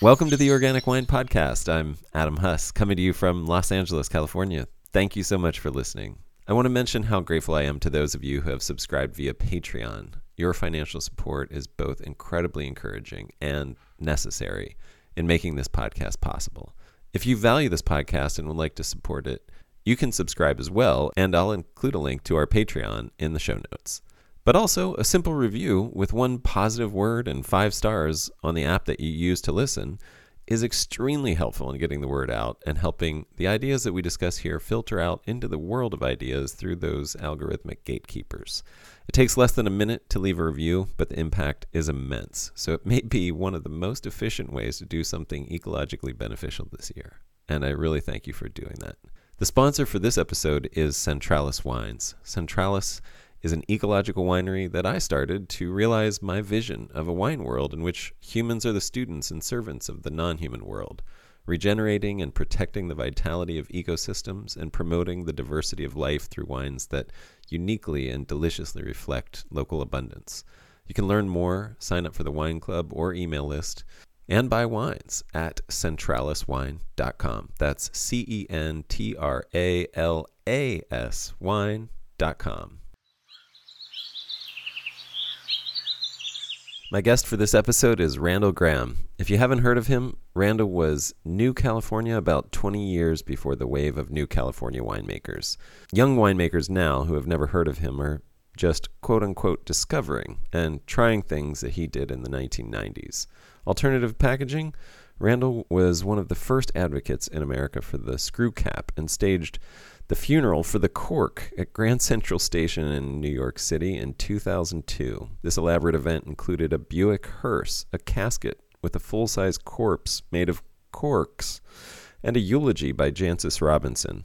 Welcome to the Organic Wine Podcast. I'm Adam Huss, coming to you from Los Angeles, California. Thank you so much for listening. I want to mention how grateful I am to those of you who have subscribed via Patreon. Your financial support is both incredibly encouraging and necessary in making this podcast possible. If you value this podcast and would like to support it, you can subscribe as well, and I'll include a link to our Patreon in the show notes but also a simple review with one positive word and five stars on the app that you use to listen is extremely helpful in getting the word out and helping the ideas that we discuss here filter out into the world of ideas through those algorithmic gatekeepers. It takes less than a minute to leave a review, but the impact is immense. So it may be one of the most efficient ways to do something ecologically beneficial this year. And I really thank you for doing that. The sponsor for this episode is Centralas Wines. Centralas is an ecological winery that I started to realize my vision of a wine world in which humans are the students and servants of the non human world, regenerating and protecting the vitality of ecosystems and promoting the diversity of life through wines that uniquely and deliciously reflect local abundance. You can learn more, sign up for the wine club or email list, and buy wines at centralaswine.com. That's C E N T R A L A S wine.com. My guest for this episode is Randall Grahm. If you haven't heard of him, Randall was New California about 20 years before the wave of New California winemakers. Young winemakers now who have never heard of him are just quote unquote discovering and trying things that he did in the 1990s. Alternative packaging? Randall was one of the first advocates in America for the screw cap and staged the funeral for the cork at Grand Central Station in New York City in 2002. This elaborate event included a Buick hearse, a casket with a full size corpse made of corks, and a eulogy by Jancis Robinson.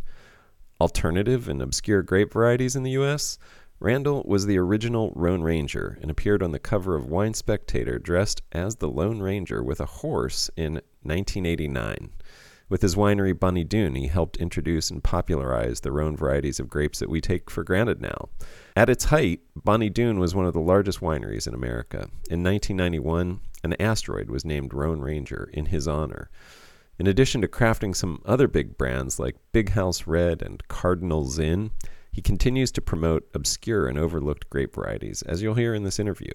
Alternative and obscure grape varieties in the U.S. Randall was the original Lone Ranger and appeared on the cover of Wine Spectator dressed as the Lone Ranger with a horse in 1989. With his winery Bonny Doon, he helped introduce and popularize the Rhone varieties of grapes that we take for granted now. At its height, Bonny Doon was one of the largest wineries in America. In 1991, an asteroid was named Lone Ranger in his honor. In addition to crafting some other big brands like Big House Red and Cardinal Zin, he continues to promote obscure and overlooked grape varieties, as you'll hear in this interview.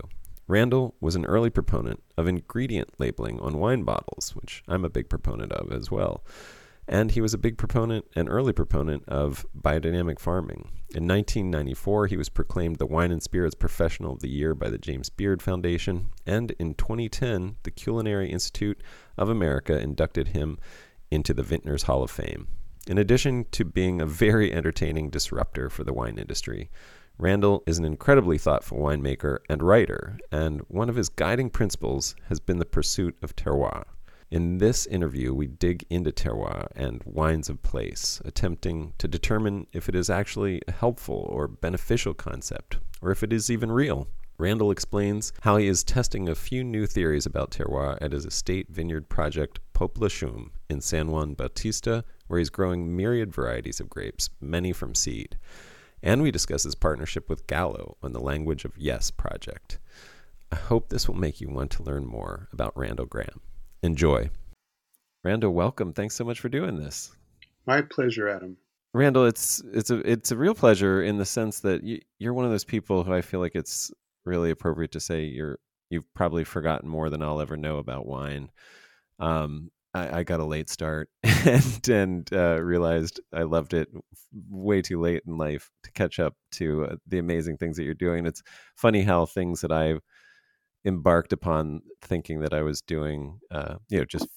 Randall was an early proponent of ingredient labeling on wine bottles, which I'm a big proponent of as well. And he was a big proponent, an early proponent of biodynamic farming. In 1994, he was proclaimed the Wine and Spirits Professional of the Year by the James Beard Foundation. And in 2010, the Culinary Institute of America inducted him into the Vintners Hall of Fame. In addition to being a very entertaining disruptor for the wine industry, Randall is an incredibly thoughtful winemaker and writer, and one of his guiding principles has been the pursuit of terroir. In this interview, we dig into terroir and wines of place, attempting to determine if it is actually a helpful or beneficial concept, or if it is even real. Randall explains how he is testing a few new theories about terroir at his estate vineyard project Pope in San Juan Bautista, where he's growing myriad varieties of grapes, many from seed. And we discuss his partnership with Gallo on the Language of Yes project. I hope this will make you want to learn more about Randall Grahm. Enjoy. Randall, welcome. Thanks so much for doing this. My pleasure, Adam. Randall, it's it's a it's a real pleasure in the sense that you, you're one of those people who I feel like it's really appropriate to say you're you've probably forgotten more than I'll ever know about wine. Um, I, I got a late start and and uh, realized I loved it way too late in life to catch up to uh, the amazing things that you're doing. It's funny how things that I embarked upon thinking that I was doing, uh, you know, just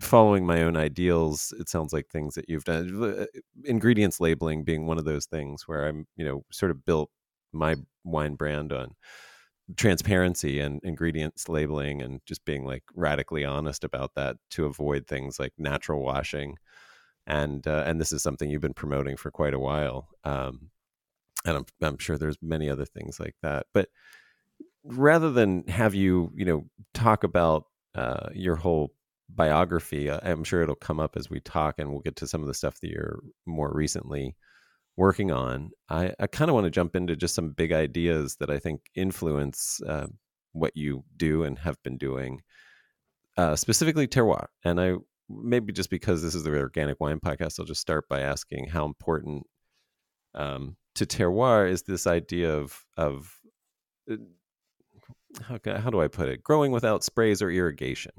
following my own ideals. It sounds like things that you've done. Uh, ingredients labeling being one of those things where I'm, you know, sort of built my wine brand on transparency and ingredients labeling and just being like radically honest about that to avoid things like natural washing. And uh, and this is something you've been promoting for quite a while um, and I'm, I'm sure there's many other things like that. But rather than have you you know talk about uh, your whole biography uh, i'm sure it'll come up as we talk and we'll get to some of the stuff that you're more recently working on, I, I kind of want to jump into just some big ideas that I think influence uh, what you do and have been doing. uh, specifically terroir. And I maybe just because this is the organic wine podcast, I'll just start by asking how important um, to terroir is this idea of of uh, how how do I put it? Growing without sprays or irrigation.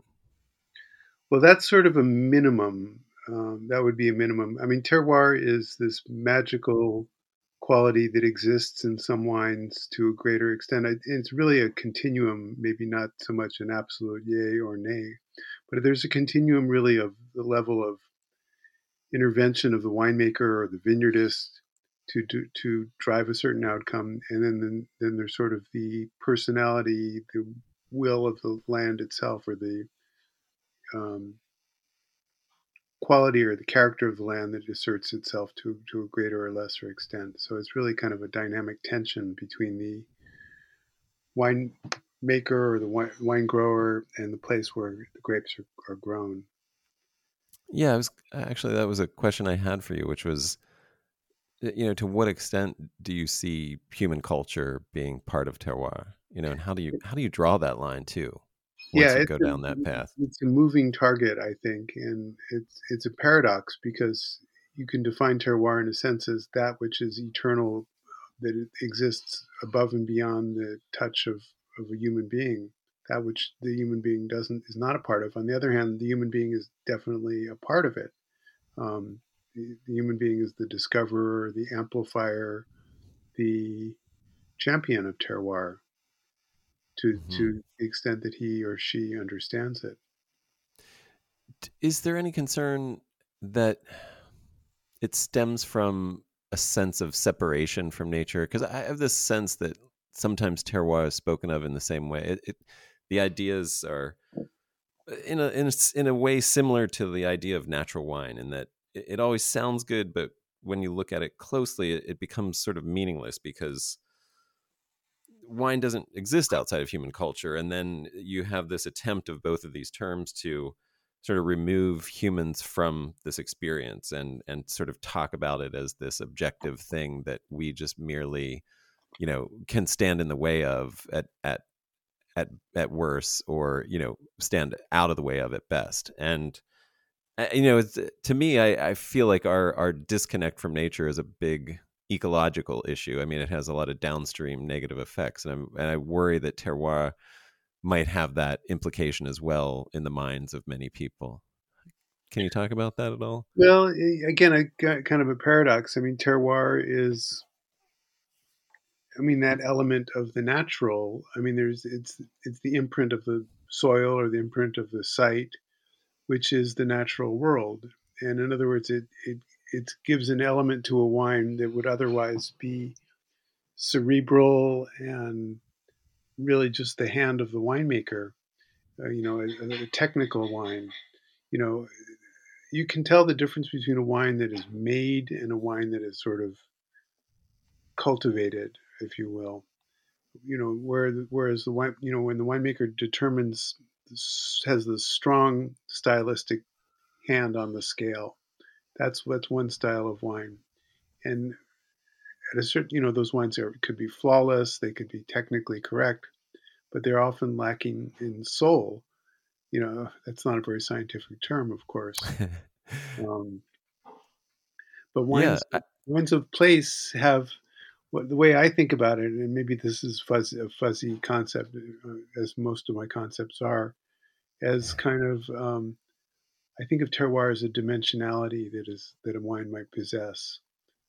Well, that's sort of a minimum. Um, that would be a minimum. I mean, terroir is this magical quality that exists in some wines to a greater extent. It's really a continuum, maybe not so much an absolute yay or nay, but there's a continuum really of the level of intervention of the winemaker or the vineyardist to do, to drive a certain outcome, and then, then there's sort of the personality, the will of the land itself, or the um, quality or the character of the land that asserts itself to to a greater or lesser extent. So it's really kind of a dynamic tension between the wine maker or the wine, wine grower and the place where the grapes are, are grown. Yeah, was actually that was a question I had for you, which was you know to what extent do you see human culture being part of terroir you know and how do you how do you draw that line too yeah you go a, down that path. it's a moving target i think and it's it's a paradox because you can define terroir in a sense as that which is eternal that it exists above and beyond the touch of of a human being. That which the human being doesn't is not a part of. On the other hand the human being is definitely a part of it. Um, the, the human being is the discoverer, the amplifier, the champion of terroir to mm-hmm. to the extent that he or she understands it. Is there any concern that it stems from a sense of separation from nature? Because I have this sense that sometimes terroir is spoken of in the same way. It, it, the ideas are in a, in a in a way similar to the idea of natural wine, in that it, it always sounds good, but when you look at it closely, it, it becomes sort of meaningless because wine doesn't exist outside of human culture. And then you have this attempt of both of these terms to sort of remove humans from this experience and and sort of talk about it as this objective thing that we just merely you know can stand in the way of at at at at worse or you know stand out of the way of at best and uh, you know, to me, I, I feel like our our disconnect from nature is a big ecological issue. I mean, it has a lot of downstream negative effects, and, I'm, and I worry that terroir might have that implication as well in the minds of many people. Can you talk about that at all? Well, again, I got kind of a paradox. I mean, terroir is, I mean, that element of the natural. I mean, there's it's it's the imprint of the soil or the imprint of the site which is the natural world. And in other words, it, it, it gives an element to a wine that would otherwise be cerebral and really just the hand of the winemaker, uh, you know, a, a, technical wine. You know, you can tell the difference between a wine that is made and a wine that is sort of cultivated, if you will. You know, where whereas the wine, you know, when the winemaker determines has the strong stylistic hand on the scale. That's what's one style of wine, and at a certain, you know, those wines are could be flawless, they could be technically correct, but they're often lacking in soul. You know, that's not a very scientific term, of course. um, but wines, yeah, wines of place have what the way I think about it, and maybe this is fuzzy, a fuzzy concept, uh, as most of my concepts are, as kind of um, I think of terroir as a dimensionality that is that a wine might possess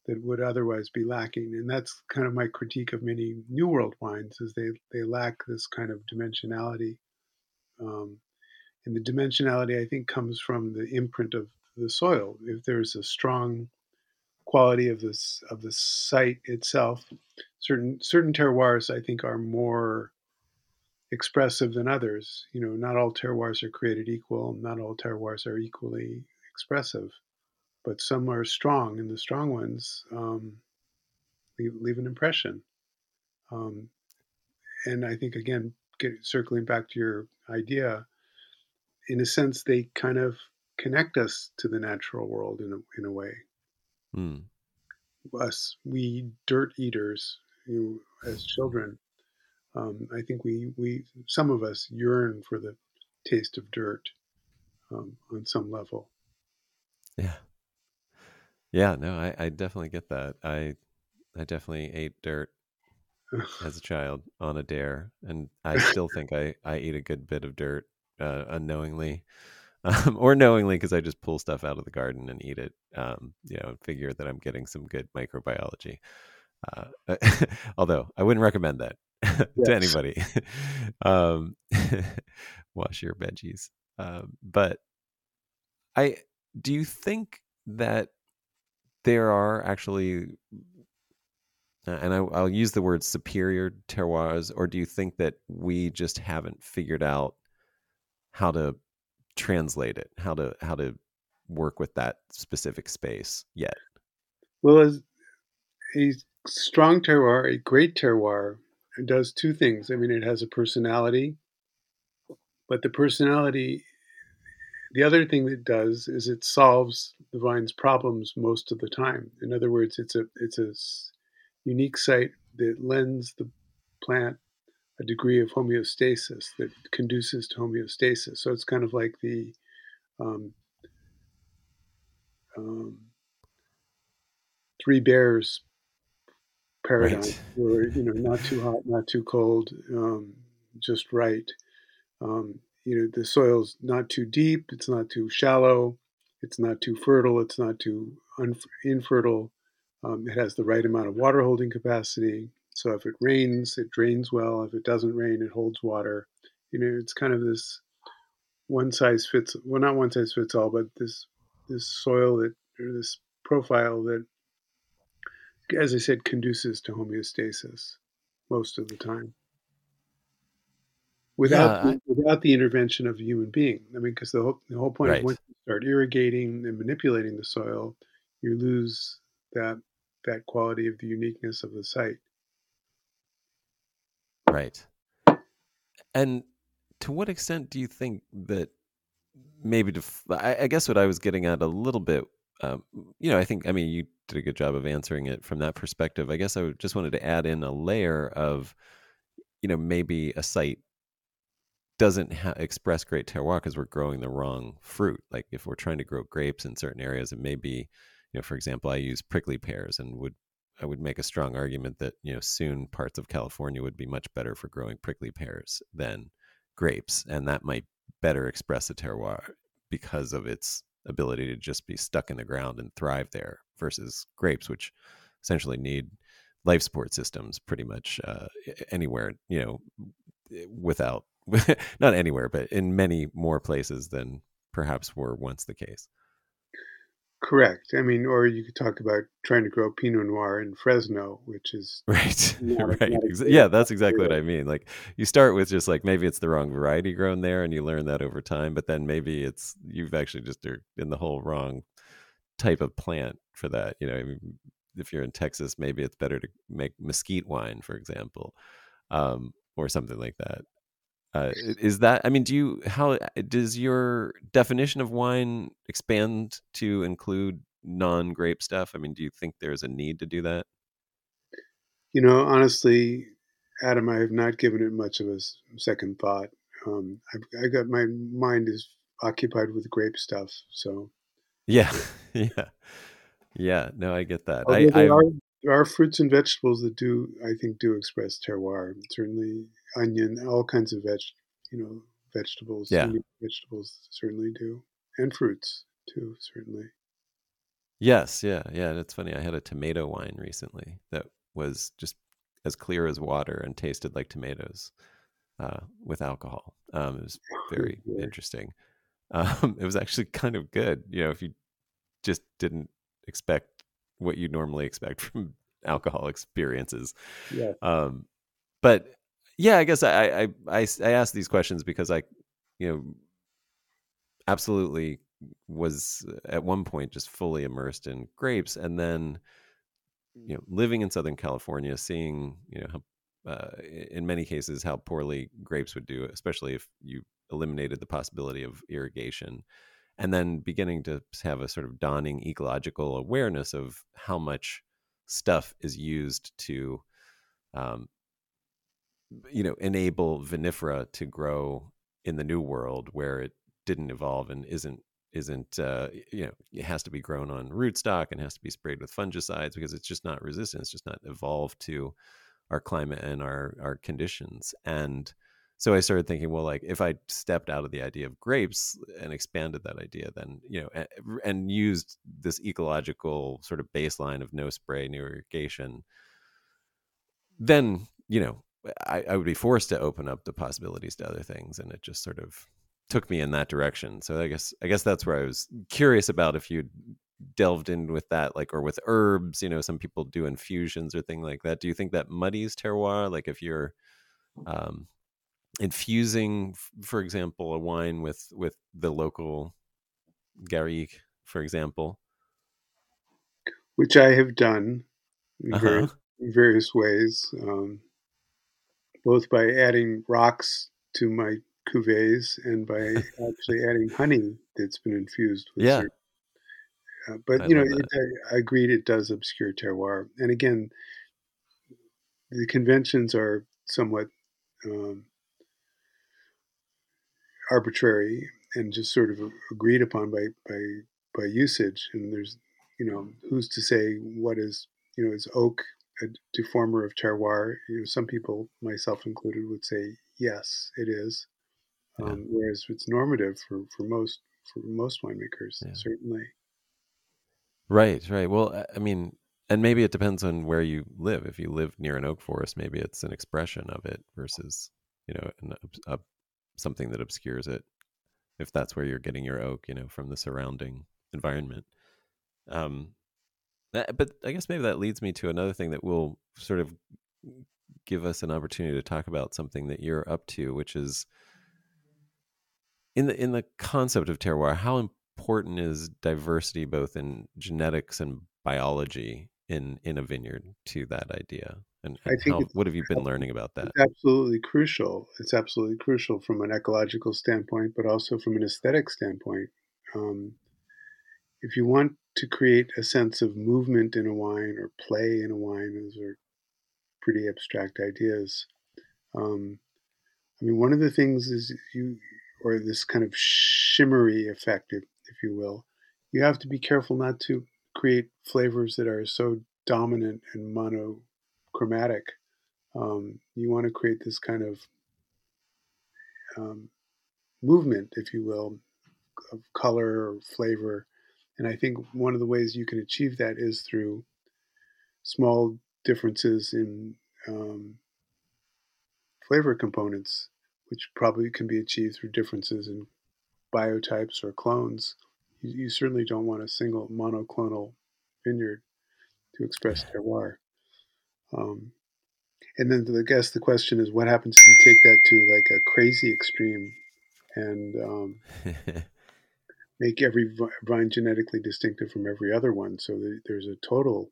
that would otherwise be lacking, and that's kind of my critique of many New World wines is they they lack this kind of dimensionality, um, and the dimensionality I think comes from the imprint of the soil. If there's a strong quality of this of the site itself. Certain certain terroirs I think are more expressive than others. You know, not all terroirs are created equal. Not all terroirs are equally expressive, but some are strong, and the strong ones um, leave, leave an impression. Um, and I think again, get, circling back to your idea, in a sense, they kind of connect us to the natural world in a, in a way. Mm. Us, we dirt eaters, you know, as children, um, I think we we some of us yearn for the taste of dirt um, on some level. Yeah. Yeah, no, I, I definitely get that. I I definitely ate dirt as a child on a dare, and I still think I I eat a good bit of dirt uh, unknowingly, um, or knowingly because I just pull stuff out of the garden and eat it. Um, you know, figure that I'm getting some good microbiology. Uh, although I wouldn't recommend that to anybody. um, wash your veggies. Um, but I do you think that there are actually and I, will use the word superior terroirs, or do you think that we just haven't figured out how to translate it, how to how to work with that specific space yet? Well, as a strong terroir, a great terroir, does two things. I mean, it has a personality, but the personality, the other thing it does is it solves the vine's problems most of the time. In other words, it's a it's a unique site that lends the plant a degree of homeostasis that conduces to homeostasis. So it's kind of like the um, um, three bears paradigm, right. where you know not too hot, not too cold, um, just right. Um, you know the soil's not too deep, it's not too shallow, it's not too fertile, it's not too un- infertile. Um, it has the right amount of water holding capacity. So if it rains, it drains well. If it doesn't rain, it holds water. You know, it's kind of this one size fits well, not one size fits all, but this this soil that or this profile that, as I said, conduces to homeostasis most of the time. Without yeah, I, without the intervention of a human being, I mean, because the whole the whole point right. is once you start irrigating and manipulating the soil, you lose that that quality of the uniqueness of the site. Right. And to what extent do you think that maybe to, I, I guess what I was getting at a little bit, um, you know, I think, I mean, you did a good job of answering it from that perspective. I guess I just wanted to add in a layer of, you know, maybe a site doesn't ha- express great terroir because we're growing the wrong fruit. Like if we're trying to grow grapes in certain areas, it may be you know, for example, I use prickly pears and would I would make a strong argument that you know soon parts of California would be much better for growing prickly pears than grapes, and that might better express a terroir because of its ability to just be stuck in the ground and thrive there versus grapes, which essentially need life support systems pretty much uh, anywhere, you know, without not anywhere, but in many more places than perhaps were once the case. Correct. I mean, or you could talk about trying to grow Pinot Noir in Fresno, which is right, right. yeah, that's exactly what I mean. Like you start with just like maybe it's the wrong variety grown there, and you learn that over time. But then maybe it's you've actually just are in the whole wrong type of plant for that. You know, I mean, if you're in Texas, maybe it's better to make mesquite wine, for example, um, or something like that. Uh, is that? I mean, do you how does your definition of wine expand to include non-grape stuff? I mean, do you think there's a need to do that? You know, honestly, Adam, I have not given it much of a second thought. Um, I've, I got my mind is occupied with grape stuff, so yeah, yeah, yeah. No, I get that. I, there, are, there are fruits and vegetables that do, I think, do express terroir. Certainly, onion, all kinds of veg, you know, vegetables. Yeah, vegetables certainly do, and fruits too, certainly. Yes, yeah, yeah. It's funny. I had a tomato wine recently that was just as clear as water and tasted like tomatoes uh, with alcohol. Um, it was very yeah. interesting. Um, it was actually kind of good, you know, if you just didn't expect what you normally expect from alcohol experiences. Yeah. Um, but yeah, I guess I, I I I asked these questions because I, you know, absolutely was at one point just fully immersed in grapes, and then, you know, living in Southern California, seeing you know how, uh, in many cases how poorly grapes would do, especially if you eliminated the possibility of irrigation, and then beginning to have a sort of dawning ecological awareness of how much stuff is used to um, you know enable vinifera to grow in the new world where it didn't evolve and isn't isn't uh, you know it has to be grown on rootstock and has to be sprayed with fungicides because it's just not resistant it's just not evolved to our climate and our our conditions. And so i started thinking well like if i stepped out of the idea of grapes and expanded that idea then you know and, and used this ecological sort of baseline of no spray no irrigation then you know I, I would be forced to open up the possibilities to other things and it just sort of took me in that direction. So I guess I guess that's where I was curious about if you delved in with that, like or with herbs. You know, some people do infusions or thing like that. Do you think that muddies terroir? Like if you're um, infusing, for example, a wine with with the local garrigue, for example, which I have done in uh-huh. various, various ways, um, both by adding rocks to my cuvées and by actually adding honey that's been infused with yeah. Certain, uh, but I you know, it, I, I agreed it does obscure terroir. And again, the conventions are somewhat um, arbitrary and just sort of agreed upon by by by usage. And there's you know who's to say what is you know is oak a deformer of terroir? You know, some people, myself included, would say yes, it is. Um, whereas it's normative for, for most for most winemakers, yeah. certainly. Right, right. Well, I mean, and maybe it depends on where you live. If you live near an oak forest, maybe it's an expression of it versus, you know, an, a, something that obscures it. If that's where you're getting your oak, you know, from the surrounding environment. Um, but I guess maybe that leads me to another thing that will sort of give us an opportunity to talk about something that you're up to, which is in the in the concept of terroir, how important is diversity both in genetics and biology in in a vineyard to that idea? And, and I think how, what have you been learning about that? It's absolutely crucial. It's absolutely crucial from an ecological standpoint, but also from an aesthetic standpoint. Um, if you want to create a sense of movement in a wine or play in a wine, those are pretty abstract ideas. Um, I mean, one of the things is you or this kind of shimmery effect, if, if you will, you have to be careful not to create flavors that are so dominant and monochromatic. Um, you want to create this kind of um, movement, if you will, of color or flavor. And I think one of the ways you can achieve that is through small differences in um, flavor components which probably can be achieved through differences in biotypes or clones. You, you certainly don't want a single monoclonal vineyard to express terroir. Um, and then I guess the question is, what happens if you take that to like a crazy extreme and um, make every vine genetically distinctive from every other one, so there's a total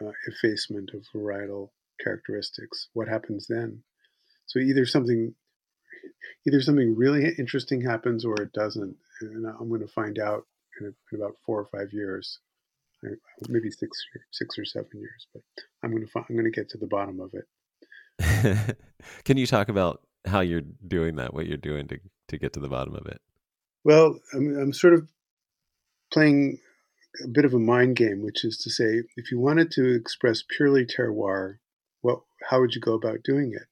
uh, effacement of varietal characteristics? What happens then? So either something either something really interesting happens or it doesn't, and I'm going to find out in about four or five years, maybe six six or seven years. But I'm going to find, I'm going to get to the bottom of it. Can you talk about how you're doing that? What you're doing to to get to the bottom of it? Well, I'm, I'm sort of playing a bit of a mind game, which is to say, if you wanted to express purely terroir, well, how would you go about doing it?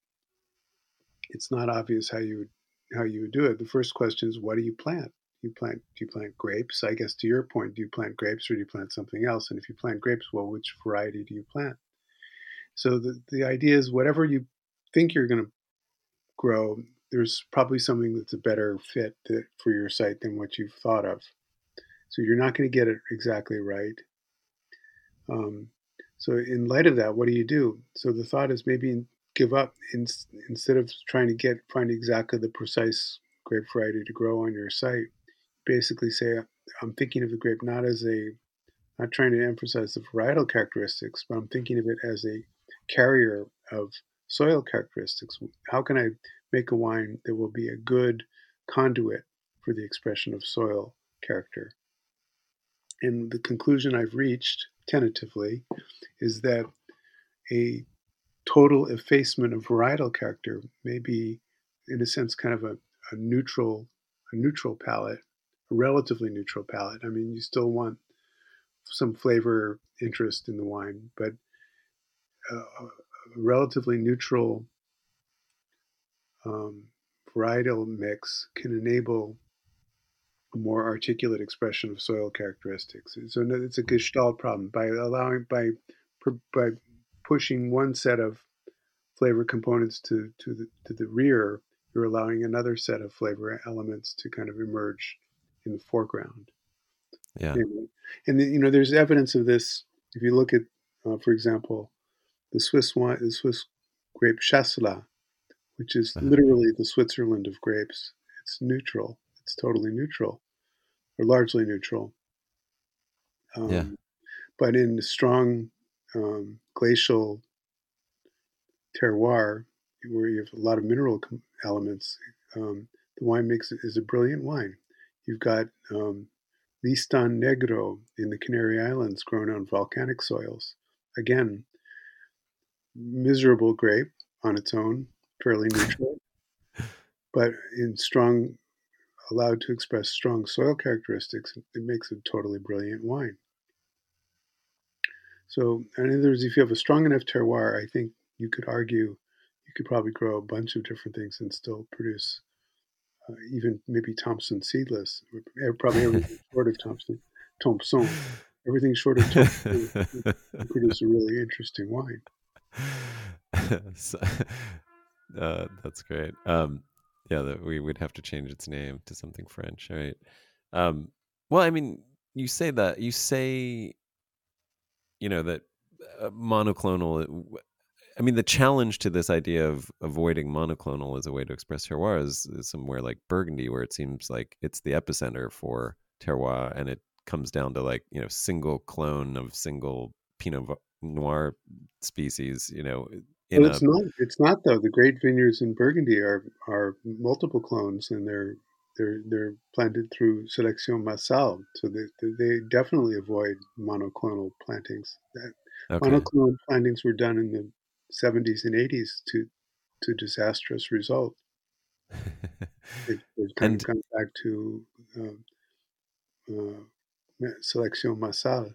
it's not obvious how you would how you would do it. The first question is, what do you plant? You plant do you plant grapes? I guess to your point, do you plant grapes or do you plant something else? And if you plant grapes, well, which variety do you plant? So the the idea is whatever you think you're going to grow, there's probably something that's a better fit that, for your site than what you've thought of. So you're not going to get it exactly right. Um, so in light of that, what do you do? So the thought is maybe give up in, instead of trying to get find exactly the precise grape variety to grow on your site. Basically, say I'm thinking of the grape not as a not trying to emphasize the varietal characteristics, but I'm thinking of it as a carrier of soil characteristics. How can I make a wine that will be a good conduit for the expression of soil character? And the conclusion I've reached tentatively is that a total effacement of varietal character may be, in a sense, kind of a, a neutral a neutral palate, a relatively neutral palate. I mean, you still want some flavor interest in the wine, but uh, a relatively neutral um, varietal mix can enable a more articulate expression of soil characteristics. So it's a gestalt problem by allowing by by pushing one set of flavor components to to the to the rear, you're allowing another set of flavor elements to kind of emerge in the foreground. Yeah, and, and you know, there's evidence of this if you look at, uh, for example, the Swiss wine, the Swiss grape Chasselas, which is uh-huh. literally the Switzerland of grapes. It's neutral. It's totally neutral, or largely neutral. Um, yeah. But in strong um, glacial terroir, where you have a lot of mineral elements, um, the wine makes is a brilliant wine. You've got um, Listan Negro in the Canary Islands, grown on volcanic soils. Again, miserable grape on its own, fairly neutral, but in strong, allowed to express strong soil characteristics, it makes a totally brilliant wine. So, in other words, if you have a strong enough terroir, I think you could argue you could probably grow a bunch of different things and still produce uh, even maybe Thompson seedless, probably everything short of Thompson, Thompson, everything short of Thompson produce a really interesting wine. so, uh, that's great. Um, yeah, that we would have to change its name to something French, right? Um, well, I mean, you say that you say, you know, that uh, monoclonal. I mean, the challenge to this idea of avoiding monoclonal as a way to express terroir is, is somewhere like Burgundy, where it seems like it's the epicenter for terroir, and it comes down to like you know single clone of single Pinot Noir species. You know, well, it's a, not. It's not though. The great vineyards in Burgundy are are multiple clones, and they're they're they're planted through selection massale. So they they definitely avoid monoclonal plantings. That, okay. Monoclonal plantings were done in the 70s and 80s to to disastrous result. they, have kind and, of come back to um, uh, selection massale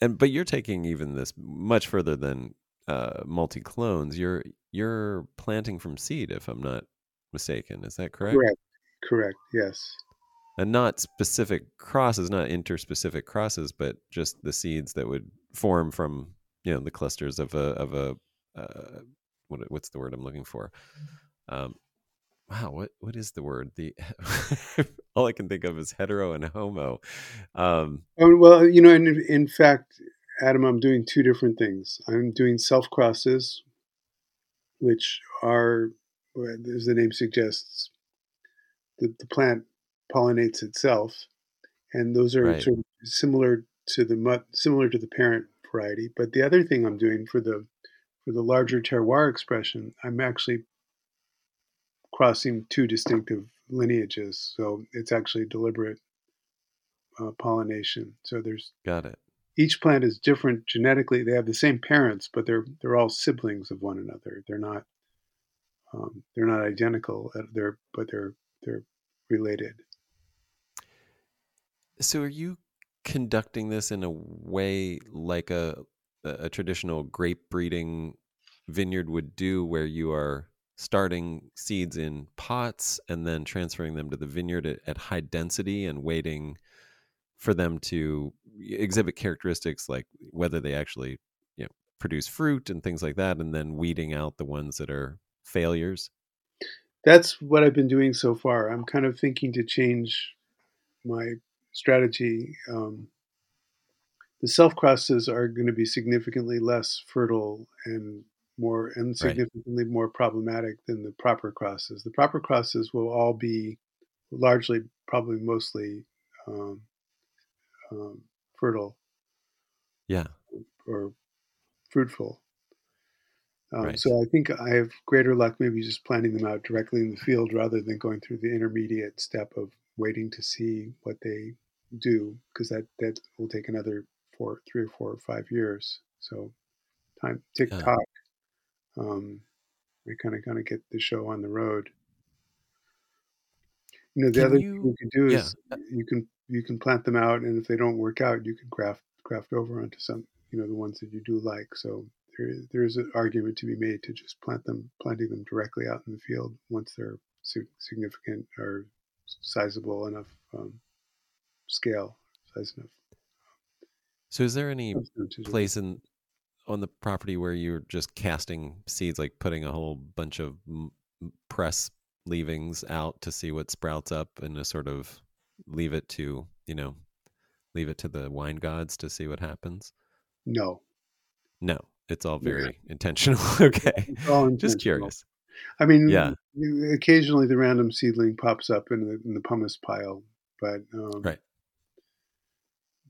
and but you're taking even this much further than uh, multi clones. You're you're planting from seed, if I'm not mistaken. Is that correct? Correct. Correct. Yes. And not specific crosses, not interspecific crosses, but just the seeds that would form from you know the clusters of a of a uh, what what's the word I'm looking for? Um, wow, what what is the word? The all I can think of is hetero and homo. Um, oh, well, you know, in in fact, Adam, I'm doing two different things. I'm doing self crosses, which are, as the name suggests, the, the plant pollinates itself, and those are right. sort of similar to the similar to the parent variety. But the other thing I'm doing for the for the larger terroir expression, I'm actually crossing two distinctive lineages. So it's actually deliberate uh, pollination. So there's got it. Each plant is different genetically. They have the same parents, but they're they're all siblings of one another. They're not um, they're not identical. Uh, they're but they're they're related. So are you conducting this in a way like a a traditional grape breeding vineyard would do, where you are starting seeds in pots and then transferring them to the vineyard at, at, high density and waiting for them to exhibit characteristics like whether they actually you know produce fruit and things like that and then weeding out the ones that are failures? That's what i've been doing so far. I'm kind of thinking to change my strategy um, the self crosses are going to be significantly less fertile and more and significantly right. more problematic than the proper crosses. The proper crosses will all be largely, probably mostly um, um, fertile. Yeah. Or fruitful. Um, right. So I think I have greater luck maybe just planting them out directly in the field rather than going through the intermediate step of waiting to see what they do because that that will take another four, three or four or five years. So time tick tock. Um, They kind of kind of get the show on the road. You know, the Can other you- thing you can do yeah. is you can you can plant them out, and if they don't work out, you can graft graft over onto some you know the ones that you do like. So there is, there is an argument to be made to just plant them planting them directly out in the field once they're significant or sizable enough um, scale size enough. So is there any place in on the property where you're just casting seeds, like putting a whole bunch of press leavings out to see what sprouts up, and to sort of leave it to you know, leave it to the wine gods to see what happens? No, No, it's all very intentional. okay, all just curious. I mean, Yeah. occasionally the random seedling pops up in the in the pumice pile, but um, Right.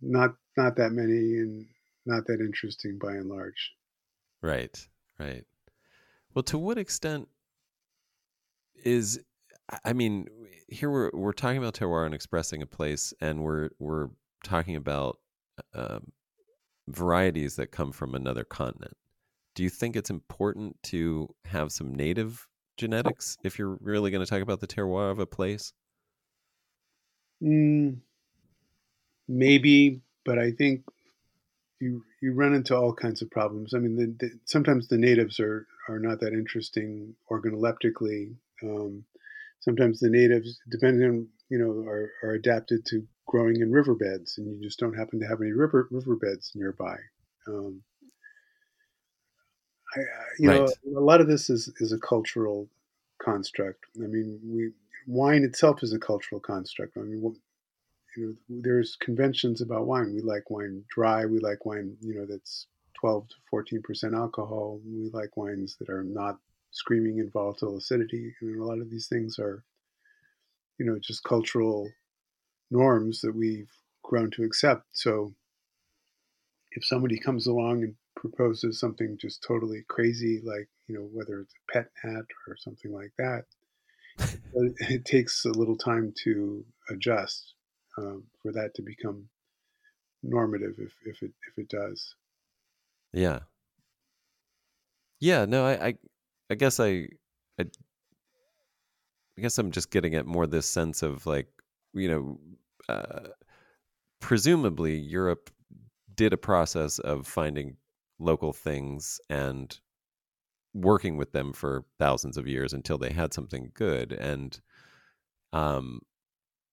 Not not that many and not that interesting by and large. Right, right. Well, to what extent is I- mean, here we're we're talking about terroir and expressing a place, and we're we're talking about um, varieties that come from another continent. Do you think it's important to have some native genetics if you're really going to talk about the terroir of a place? Mm, maybe, but I think you you run into all kinds of problems. I mean, the, the, sometimes the natives are are not that interesting organoleptically. Um, sometimes the natives, depending on you know, are, are adapted to growing in riverbeds, and you just don't happen to have any river riverbeds nearby. Um, I, you know, a lot of this is is a cultural construct. I mean, we wine itself is a cultural construct. I mean, you know, there's conventions about wine. We like wine dry. We like wine, you know, that's 12 to 14 percent alcohol. We like wines that are not screaming in volatile acidity. And a lot of these things are, you know, just cultural norms that we've grown to accept. So if somebody comes along and proposes something just totally crazy, like, you know, whether it's a pet nat or something like that, it it takes a little time to adjust um, for that to become normative if, if it if it does. Yeah. Yeah, no, I, I, I guess I, I, I guess I'm just getting at more this sense of like, you know, uh, presumably Europe did a process of finding local things and working with them for thousands of years until they had something good. And, um,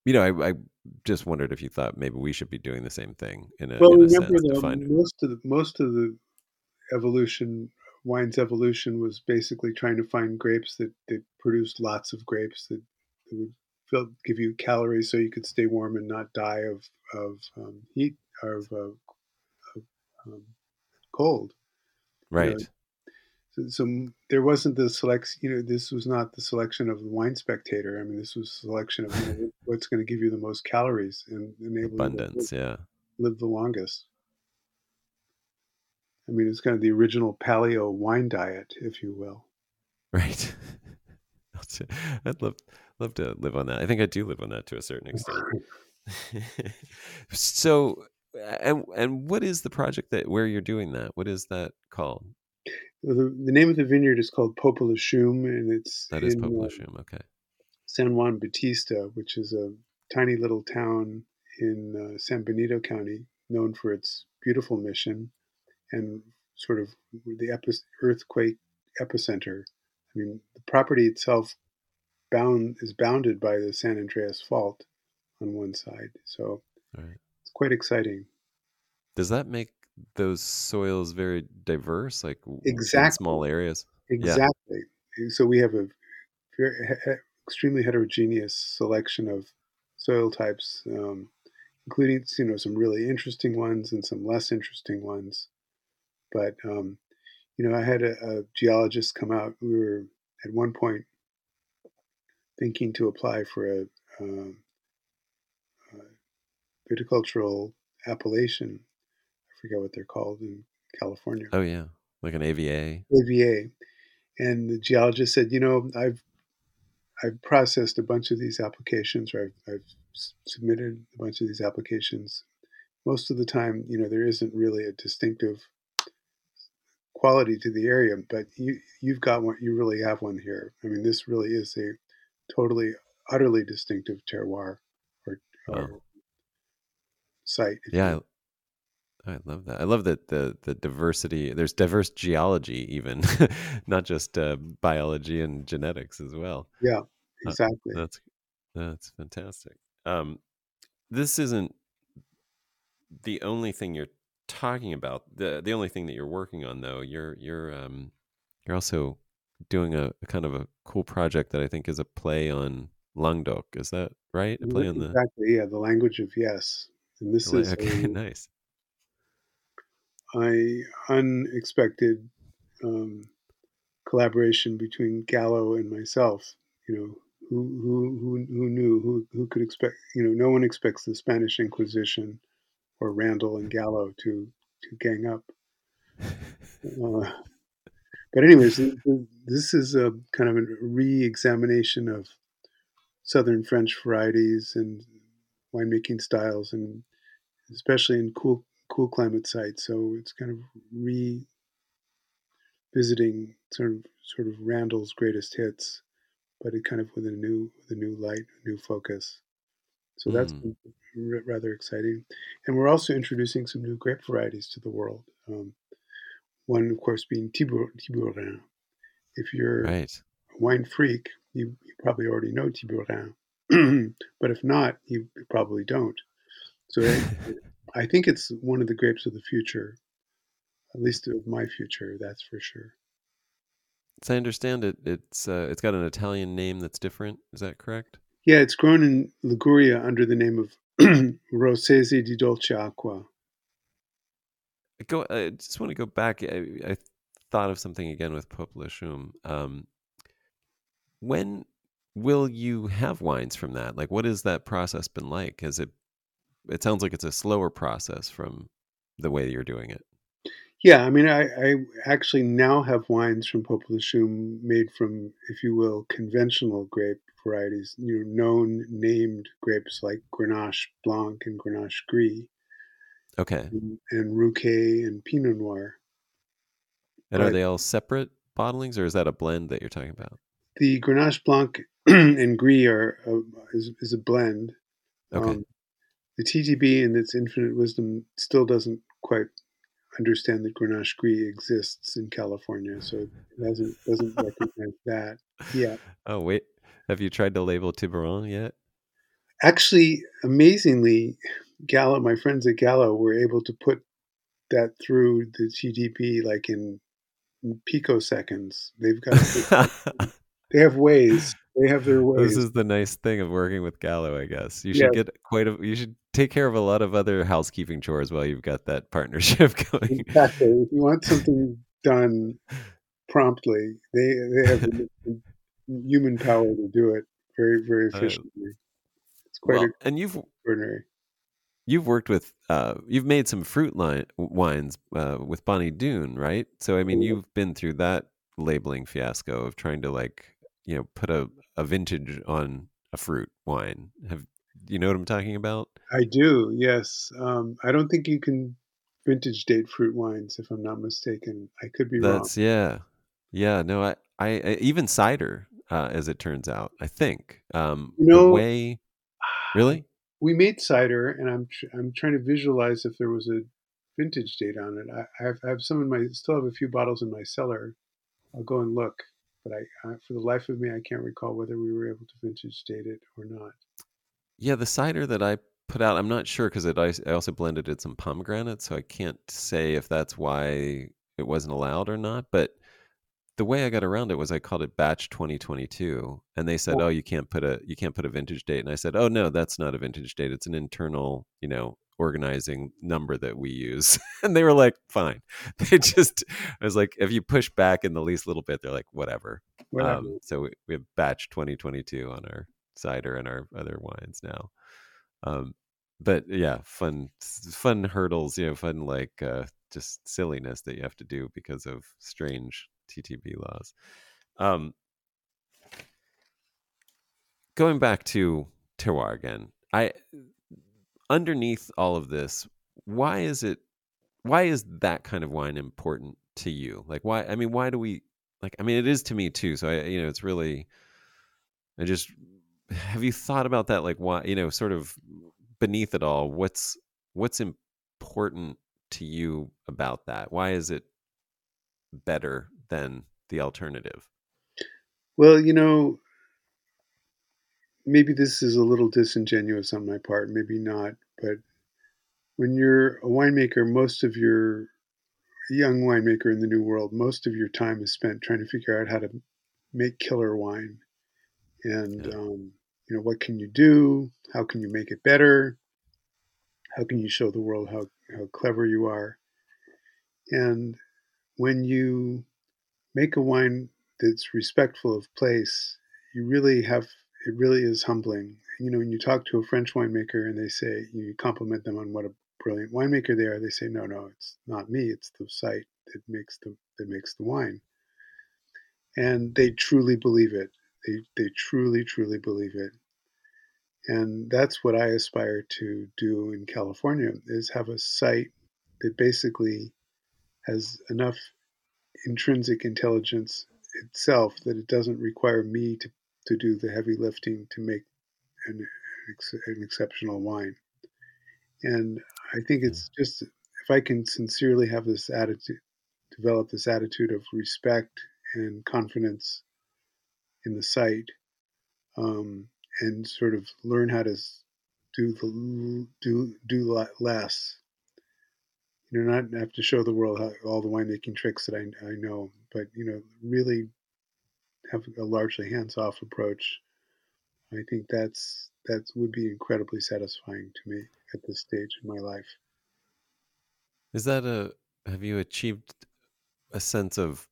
you know, I, I just wondered if you thought maybe we should be doing the same thing in a, Well, in a remember though, find. most of the most of the evolution, wine's evolution was basically trying to find grapes that, that produced lots of grapes that, that would fill, give you calories so you could stay warm and not die of of um, heat or of, uh, of um, cold. Right. So, so there wasn't the select. You know, this was not the selection of the wine spectator. I mean, this was selection of you know, what's going to give you the most calories and enable you to Abundance. Yeah. live the longest. I mean, it's kind of the original paleo wine diet, if you will. Right. I'd love love to live on that. I think I do live on that to a certain extent. so, and and what is the project that where you're doing that? What is that called? The, the name of the vineyard is called Popelouchum, and it's That is in, uh, Okay. San Juan Bautista, which is a tiny little town in uh, San Benito County, known for its beautiful mission and sort of the epi- earthquake epicenter. I mean, the property itself bound is bounded by the San Andreas Fault on one side, so All right. it's quite exciting. Does that make those soils very diverse, like Exactly. small areas? Exactly. So we have a very extremely heterogeneous selection of soil types, um, including you know some really interesting ones and some less interesting ones. But um, you know, I had a, a geologist come out. We were at one point thinking to apply for a, um, a viticultural appellation. Forget what they're called in California. Oh yeah, like an AVA. AVA, and the geologist said, "You know, I've I've processed a bunch of these applications, or I've, I've submitted a bunch of these applications. Most of the time, you know, there isn't really a distinctive quality to the area, but you you've got one. You really have one here. I mean, this really is a totally, utterly distinctive terroir or, or site. Yeah. I, love that. I love that the the diversity. There's diverse geology, even not just uh, biology and genetics as well. yeah, Uh, exactly. that's that's fantastic. Um, this isn't the only thing you're talking about. the The only thing that you're working on, though, you're you're um, you're also doing a, a kind of a cool project that I think is a play on Languedoc. Is that right? A play on the. Exactly. Yeah, the language of yes, and this is okay, a, nice. A unexpected um, collaboration between Gallo and myself. You know, who who who who knew who who could expect? You know, no one expects the Spanish Inquisition or Randall and Gallo to to gang up. Uh, but anyways, th- th- this is a kind of a re-examination of southern French varieties and winemaking styles, and especially in cool cool climate sites. So it's kind of revisiting sort of sort of Randall's greatest hits, but it kind of with a new with a new light, a new focus. So that's Mm. r- rather exciting, and we're also introducing some new grape varieties to the world. Um, one, of course, being Tibou- Tibouren. If you're Right. a wine freak, you, you probably already know Tibouren, but if not, you probably don't. So I, I think it's one of the grapes of the future, at least of my future, that's for sure. As I understand it, it's uh, it's got an Italian name that's different. Is that correct? Yeah, it's grown in Liguria under the name of Rossese di Dolce Acqua. Go. I just want to go back. I, I thought of something again with Popelouchum. Um, when will you have wines from that? Like, what has that process been like? Has it? It sounds like it's a slower process from the way you're doing it. Yeah, I mean, I, I actually now have wines from Popelouchum made from, if you will, conventional grape varieties, you know, known named grapes like Grenache Blanc and Grenache Gris Okay. and, and Rouquet and Pinot Noir. And are they all separate bottlings, or is that a blend that you're talking about? The Grenache Blanc and Gris are uh, is, is a blend. Okay. Um, the TTB, in its infinite wisdom, still doesn't quite understand that Grenache Gris exists in California, so it doesn't doesn't recognize that yet. Oh wait, have you tried to label Tibouren yet? Actually, amazingly, Gallo, my friends at Gallo, were able to put that through the TTB like in picoseconds. They've got they have ways. They have their ways. This is the nice thing of working with Gallo, I guess. You should Yeah. get quite a. You should take care of a lot of other housekeeping chores while you've got that partnership going. Exactly. If you want something done promptly, they they have the human power to do it very very Uh, efficiently. It's quite Well, and you've extraordinary. you've worked with uh, you've made some fruit line wines uh, with Bonny Doon, right? So I mean, Yeah. you've been through that labeling fiasco of trying to like you know put a, a vintage on a fruit wine. Have you know what I'm talking about? I do. Yes. Um, I don't think you can vintage date fruit wines, if I'm not mistaken. I could be wrong. That's yeah, yeah. No, I, I, I even cider, uh, as it turns out, I think. Um, You know- way, really? We made cider, and I'm tr- I'm trying to visualize if there was a vintage date on it. I, I, have, I have some in my still have a few bottles in my cellar. I'll go and look, but I, I for the life of me I can't recall whether we were able to vintage date it or not. Yeah, the cider that I put out, I'm not sure because I, I also blended in some pomegranate, so I can't say if that's why it wasn't allowed or not. But the way I got around it was I called it batch 2022, and they said, Oh. "Oh, you can't put a you can't put a vintage date." And I said, "Oh no, that's not a vintage date. It's an internal, you know, organizing number that we use." and they were like, "Fine." They just I was like, if you push back in the least little bit, they're like, "Whatever." Whatever. Um, so we, we have batch 2022 on our cider and our other wines now. Um, but yeah, fun, fun hurdles, you know, fun like uh, just silliness that you have to do because of strange TTB laws. Um, going back to terroir again, I underneath all of this, why is it? Why is that kind of wine important to you? Like why I mean why do we like I mean it is to me too. So I you know it's really I just have you thought about that like why you know sort of beneath it all what's what's important to you about that? Why is it better than the alternative? Well, you know, maybe this is a little disingenuous on my part, maybe not, but when you're a winemaker, most of your young winemaker in the new world, most of your time is spent trying to figure out how to make killer wine. And, yeah. um, you know, what can you do? How can you make it better? How can you show the world how, how clever you are? And when you make a wine that's respectful of place, you really have, it really is humbling. You know, when you talk to a French winemaker and they say, you compliment them on what a brilliant winemaker they are, they say, no, no, it's not me. It's the site that makes the that makes the wine. And they truly believe it. They they truly truly believe it. And that's what I aspire to do in California is have a site that basically has enough intrinsic intelligence itself that it doesn't require me to, to do the heavy lifting to make an, an exceptional wine. And I think it's just if I can sincerely have this attitude, develop this attitude of respect and confidence in the site, um, and sort of learn how to do the do do less. You know, not have to show the world how, all the winemaking tricks that I, I know, but you know, really have a largely hands-off approach. I think that's that would be incredibly satisfying to me at this stage in my life. Is that a have you achieved a sense of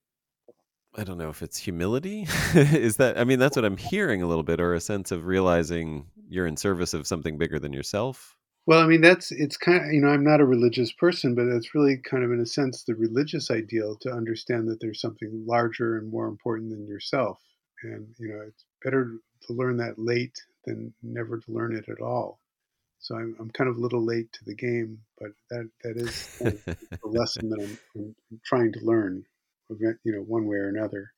I don't know if it's humility? Is that I mean that's what I'm hearing a little bit or a sense of realizing you're in service of something bigger than yourself? Well, I mean that's it's kind of you know I'm not a religious person, but that's really kind of in a sense the religious ideal to understand that there's something larger and more important than yourself, and you know it's better to learn that late than never to learn it at all. So I'm, I'm kind of a little late to the game, but that that is kind of a lesson that I'm, I'm, trying to learn, you know, one way or another.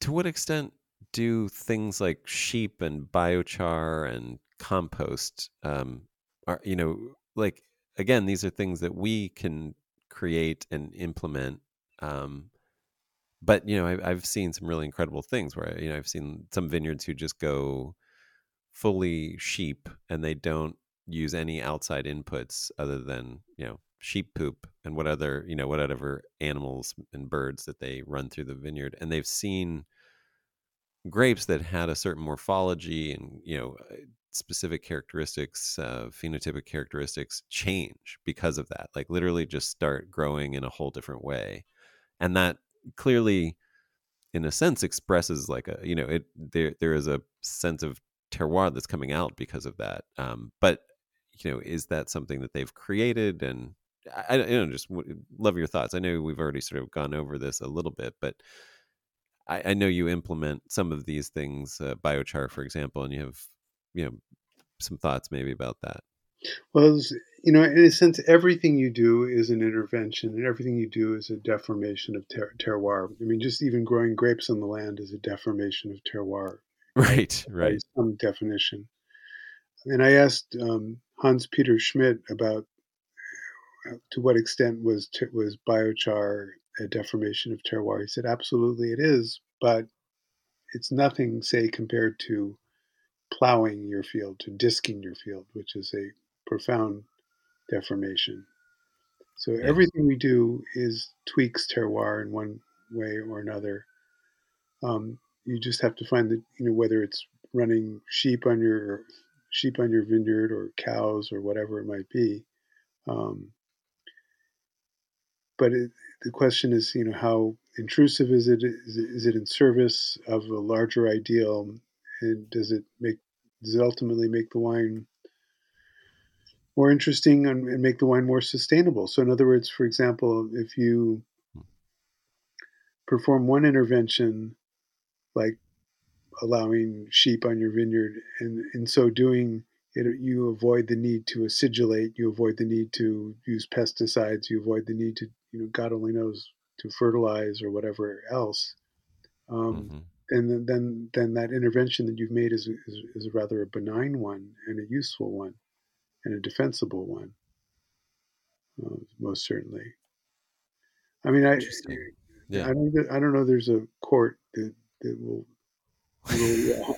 To what extent do things like sheep and biochar and compost, um, are you know, like again, these are things that we can create and implement. Um, but you know, I, I've seen some really incredible things where you know I've seen some vineyards who just go fully sheep and they don't use any outside inputs other than you know sheep poop and what other you know whatever animals and birds that they run through the vineyard and they've seen grapes that had a certain morphology and you know uh, specific characteristics uh, phenotypic characteristics change because of that like literally just start growing in a whole different way and that clearly in a sense expresses like a you know it there there is a sense of terroir that's coming out because of that. Um, but you know, is that something that they've created? And I, I don't know, just love your thoughts. I know we've already sort of gone over this a little bit, but I, I know you implement some of these things, uh, biochar, for example, and you have you know some thoughts maybe about that. Well, you know, in a sense, everything you do is an intervention, and everything you do is a deformation of ter- terroir. I mean, just even growing grapes on the land is a deformation of terroir. Right, right. Some definition. And I asked um, Hans Peter Schmidt about to what extent was was biochar a deformation of terroir. He said, absolutely, it is, but it's nothing, say, compared to plowing your field, to disking your field, which is a profound deformation. So everything we do is tweaks terroir in one way or another. Um, you just have to find the you know whether it's running sheep on your sheep on your vineyard or cows or whatever it might be. Um, but it, the question is, you know, how intrusive is it? Is, it? is it in service of a larger ideal, and does it make does it ultimately make the wine more interesting and, and make the wine more sustainable? So, in other words, for example, if you perform one intervention like allowing sheep on your vineyard, and in so doing, it, you avoid the need to acidulate, you avoid the need to use pesticides, you avoid the need to, you know, God only knows to fertilize or whatever else, um, hmm and then then that intervention that you've made is, is is rather a benign one and a useful one and a defensible one, uh, most certainly. I mean, I Yeah. I don't I don't know. There's a court that that will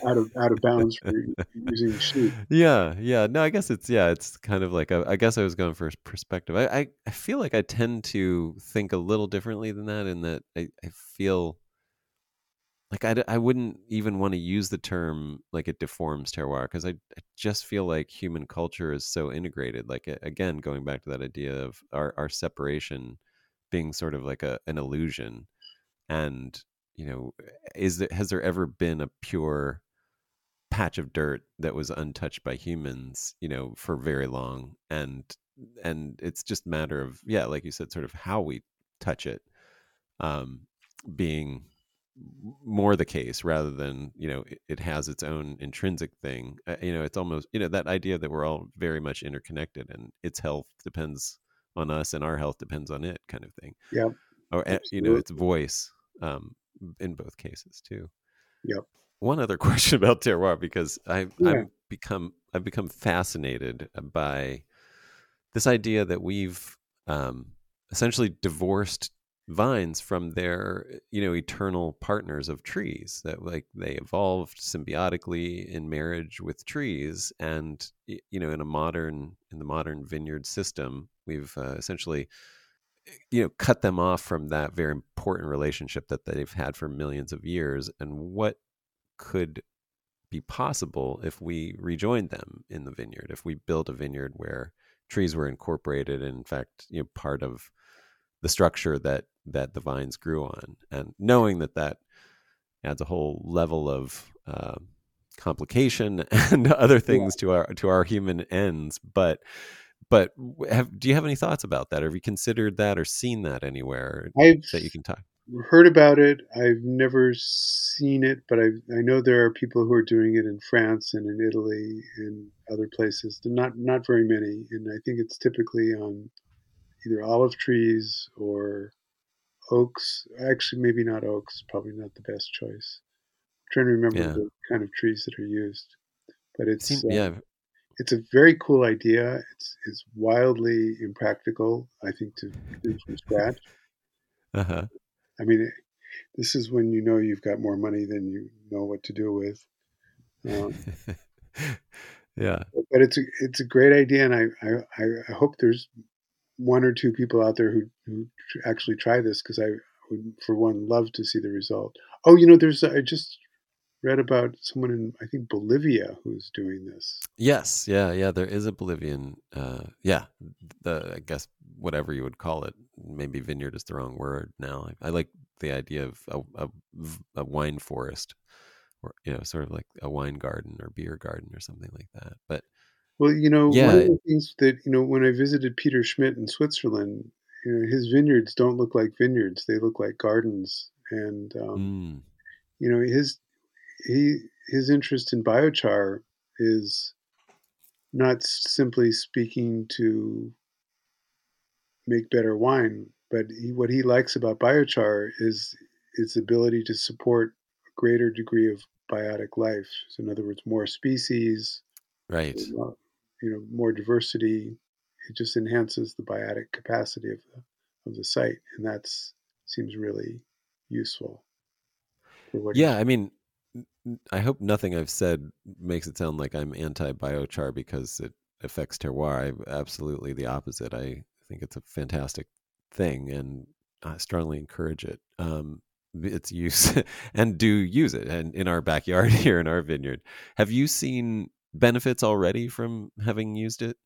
out of out of bounds for using sheep. Yeah, yeah. No, I guess it's yeah, it's kind of like I, guess I was going for perspective. I, I I feel like I tend to think a little differently than that in that I, I feel like I, I wouldn't even want to use the term like it deforms terroir because I, I just feel like human culture is so integrated like again going back to that idea of our, our separation being sort of like a an illusion and you know is there has there ever been a pure patch of dirt that was untouched by humans you know for very long? And and it's just a matter of yeah like you said sort of how we touch it um being more the case rather than you know it, it has its own intrinsic thing. Uh, you know it's almost you know that idea that we're all very much interconnected and its health depends on us and our health depends on it kind of thing. Yeah or uh, you know its voice um in both cases too Yep. one other question about terroir because I've Yeah. I've become I've become fascinated by this idea that we've um, essentially divorced vines from their you know eternal partners of trees that like they evolved symbiotically in marriage with trees and you know in a modern in the modern vineyard system we've uh, essentially you know cut them off from that very important relationship that they've had for millions of years and what could be possible if we rejoined them in the vineyard if we built a vineyard where trees were incorporated and in fact you know part of the structure that that the vines grew on. And knowing that that adds a whole level of uh, complication and other things to our to our human ends but but have do you have any thoughts about that have you considered that or seen that anywhere I've that you can talk heard about it. I've never seen it, but I I know there are people who are doing it in France and in Italy and other places. They're not not very many, and I think it's typically on either olive trees or oaks. Actually, maybe not oaks. Probably not the best choice. I'm trying to remember Yeah. the kind of trees that are used, but It it's seem, uh, yeah it's a very cool idea. It's it's wildly impractical. I think to do from scratch. uh-huh I mean, it, this is when you know you've got more money than you know what to do with. Um, yeah but it's a it's a great idea, and I, I I hope there's one or two people out there who who actually try this because I would, for one, love to see the result. Oh, you know, there's I just read about someone in I think Bolivia who's doing this. Yes, yeah, yeah. There is a Bolivian, uh, yeah. The I guess whatever you would call it, maybe vineyard is the wrong word now. I, I like the idea of a a wine forest, or you know, sort of like a wine garden or beer garden or something like that. But Well, you know, one of the things that you know when I visited Peter Schmidt in Switzerland, you know, his vineyards don't look like vineyards; they look like gardens, and um, mm, you know his he his interest in biochar is not simply speaking to make better wine, but he, what he likes about biochar is its ability to support a greater degree of biotic life. So, in other words, more species, right. you know, more diversity. It just enhances the biotic capacity of the of the site, and that's seems really useful for what Yeah, I mean, I hope nothing I've said makes it sound like I'm anti-biochar because it affects terroir. I, absolutely the opposite. I think it's a fantastic thing, and I strongly encourage it. Um, its use and do use it, and in our backyard here in our vineyard. Have you seen benefits already from having used it?